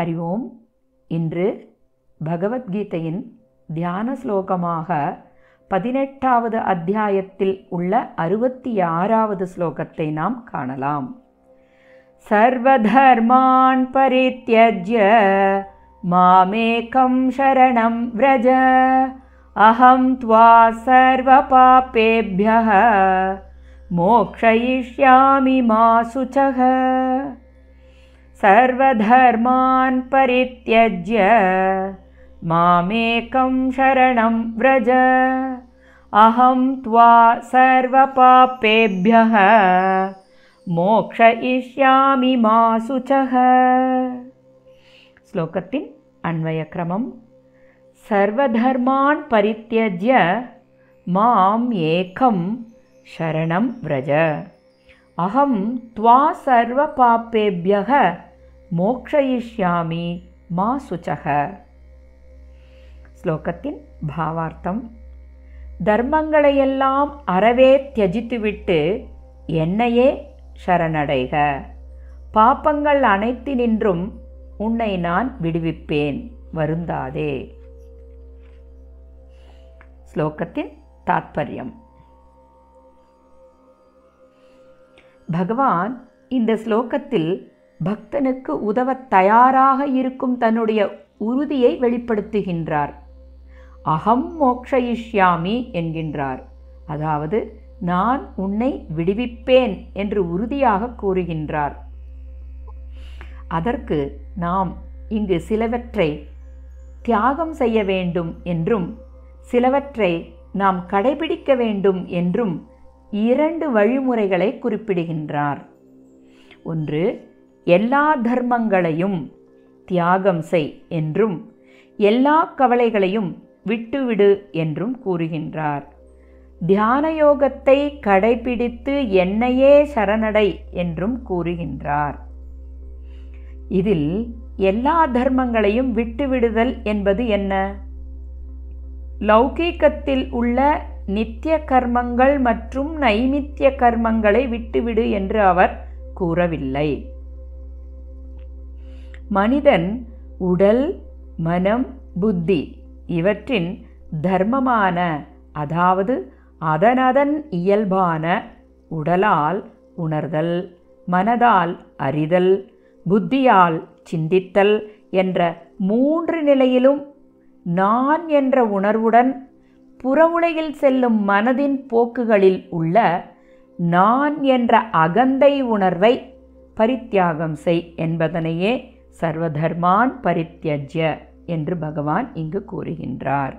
ஹரி ஓம் இன்று பகவத்கீதையின் தியான ஸ்லோகமாக பதினெட்டாவது அத்தியாயத்தில் உள்ள அறுபத்தி ஆறாவது ஸ்லோகத்தை நாம் காணலாம். சர்வதர்மான் பரித்தியஜ்ய மாமேகம் சரணம் விரஜ அகம் துவா சர்வ பாப்பேபிய மோக்ஷயிஷ்யாமி மா சுச்சக। सर्वधर्मान् परित्यज्य मामेकं शरणं व्रज। अहं त्वा सर्वपापेभ्यः मोक्षयिष्यामि मासुचः श्लोकस्य अन्वयक्रमं सर्वधर्मान् परित्यज्य माम् एकं शरणं व्रज। अहं त्वा सर्वपापेभ्यः மோக்ஷயிஷ்யாமி மா சுச்சக. ஸ்லோகத்தின் பாவார்த்தம். தர்மங்களையெல்லாம் அறவே தியஜித்துவிட்டு என்னையே சரணடைக. பாப்பங்கள் அனைத்தினின்றும் உன்னை நான் விடுவிப்பேன் வருந்தாதே. ஸ்லோகத்தின் தாத்பரியம். பகவான் இந்த ஸ்லோகத்தில் பக்தனுக்கு உதவ தயாராக இருக்கும் தன்னுடைய உறுதியை வெளிப்படுத்துகின்றார். அகம் மோக்ஷயிஷ்யாமி என்கின்றார். அதாவது நான் உன்னை விடுவிப்பேன் என்று உறுதியாக கூறுகின்றார். அதற்கு நாம் இங்கு சிலவற்றை தியாகம் செய்ய வேண்டும் என்றும் சிலவற்றை நாம் கடைபிடிக்க வேண்டும் என்றும் இரண்டு வழிமுறைகளை குறிப்பிடுகின்றார். ஒன்று எல்லா தர்மங்களையும் தியாகம் செய் என்றும் எல்லா கவலைகளையும் விட்டுவிடு என்றும் கூறுகின்றார். தியான யோகத்தை கடைபிடித்து என்னையே சரணடை என்றும் கூறுகின்றார். இதில் எல்லா தர்மங்களையும் விட்டுவிடுதல் என்பது என்ன? லௌகீகத்தில் உள்ள நித்திய கர்மங்கள் மற்றும் நைமித்திய கர்மங்களை விட்டுவிடு என்று அவர் கூறவில்லை. மனிதன் உடல் மனம் புத்தி இவற்றின் தர்மமான அதாவது அதனதன் இயல்பான உடலால் உணர்தல் மனதால் அறிதல் புத்தியால் சிந்தித்தல் என்ற மூன்று நிலையிலும் நான் என்ற உணர்வுடன் புறவுலகில் செல்லும் மனதின் போக்குகளில் உள்ள நான் என்ற அகந்தை உணர்வை பரித்தியாகம் செய் என்பதனையே சர்வதர்மான் பரித்தியஜ்ய என்று பகவான் இங்கு கூறுகின்றார்.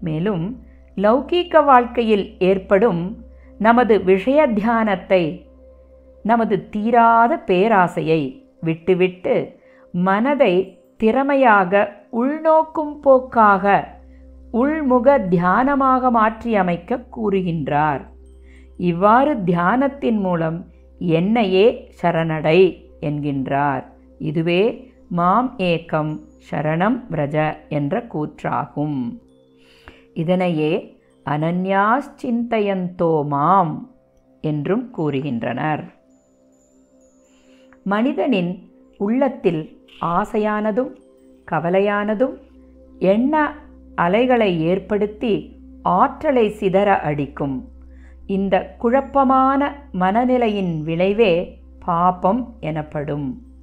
மேலும் லௌகீக வாழ்க்கையில் ஏற்படும் நமது விஷய தியானத்தை நமது தீராத பேராசையை விட்டுவிட்டு மனதை திறமையாக உள்நோக்கும் போக்காக உள்முக தியானமாக மாற்றியமைக்க கூறுகின்றார். இவ்வாறு தியானத்தின் மூலம் என்னையே சரணடை என்கின்றார். இதுவே மாம் ஏக்கம் சரணம் விரஜ என்ற கூற்றாகும். இதனையே அனன்யாச்சிந்தயந்தோ மாம் என்றும் கூறுகின்றனர். மனிதனின் உள்ளத்தில் ஆசையானதும் கவலையானதும் எண்ண அலைகளை ஏற்படுத்தி ஆற்றலை சிதற அடிக்கும். இந்த குழப்பமான மனநிலையின் விளைவே பாபம் எனப்படும்.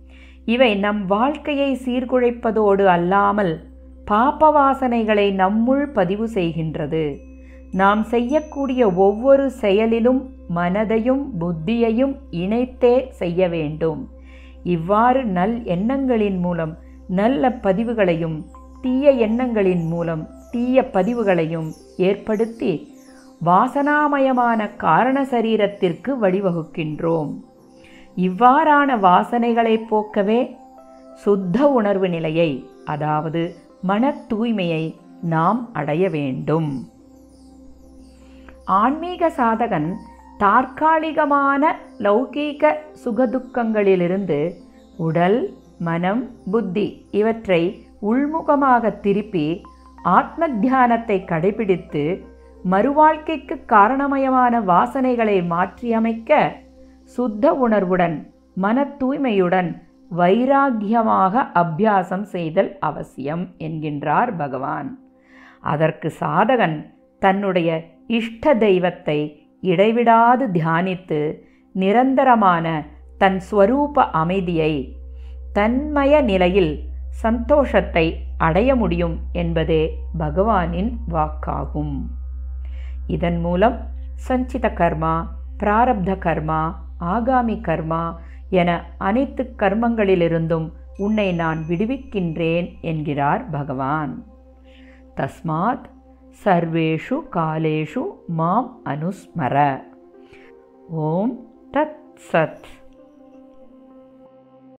இவை நம் வாழ்க்கையை சீர்குலைப்பதோடு அல்லாமல் பாப்ப வாசனைகளை நம்முள் பதிவு செய்கின்றது. நாம் செய்யக்கூடிய ஒவ்வொரு செயலிலும் மனதையும் புத்தியையும் இணைத்தே செய்ய வேண்டும். இவ்வாறு நல் எண்ணங்களின் மூலம் நல்ல பதிவுகளையும் தீய எண்ணங்களின் மூலம் தீய பதிவுகளையும் ஏற்படுத்தி வாசனாமயமான காரண சரீரத்திற்கு வழிவகுக்கின்றோம். இவ்வாறான வாசனைகளை போக்கவே சுத்த உணர்வு நிலையை அதாவது மன தூய்மையை நாம் அடைய வேண்டும். ஆன்மீக சாதகன் தற்காலிகமான லௌகீக சுகதுக்கங்களிலிருந்து உடல் மனம் புத்தி இவற்றை உள்முகமாக திருப்பி ஆத்ம தியானத்தை கடைபிடித்து மறுவாழ்க்கைக்கு காரணமயமான வாசனைகளை மாற்றியமைக்க சுத்த உணர்வுடன் மன தூய்மையுடன் வைராக்கியமாக அபியாசம் செய்தல் அவசியம் என்கின்றார் பகவான். அதற்கு சாதகன் தன்னுடைய இஷ்ட தெய்வத்தை இடைவிடாது தியானித்து நிரந்தரமான தன் ஸ்வரூப அமைதியை தன்மய நிலையில் சந்தோஷத்தை அடைய முடியும் என்பதே பகவானின் வாக்காகும். இதன் மூலம் சஞ்சித கர்மா பிராரப்த கர்மா ஆகாமி கர்மா என அனைத்து கர்மங்களிலிருந்தும் உன்னை நான் விடுவிக்கின்றேன் என்கிறார் பகவான். தஸ்மாத் சர்வேஷு காலேஷு மாம் அனுஸ்மர. ஓம் தத் சத்.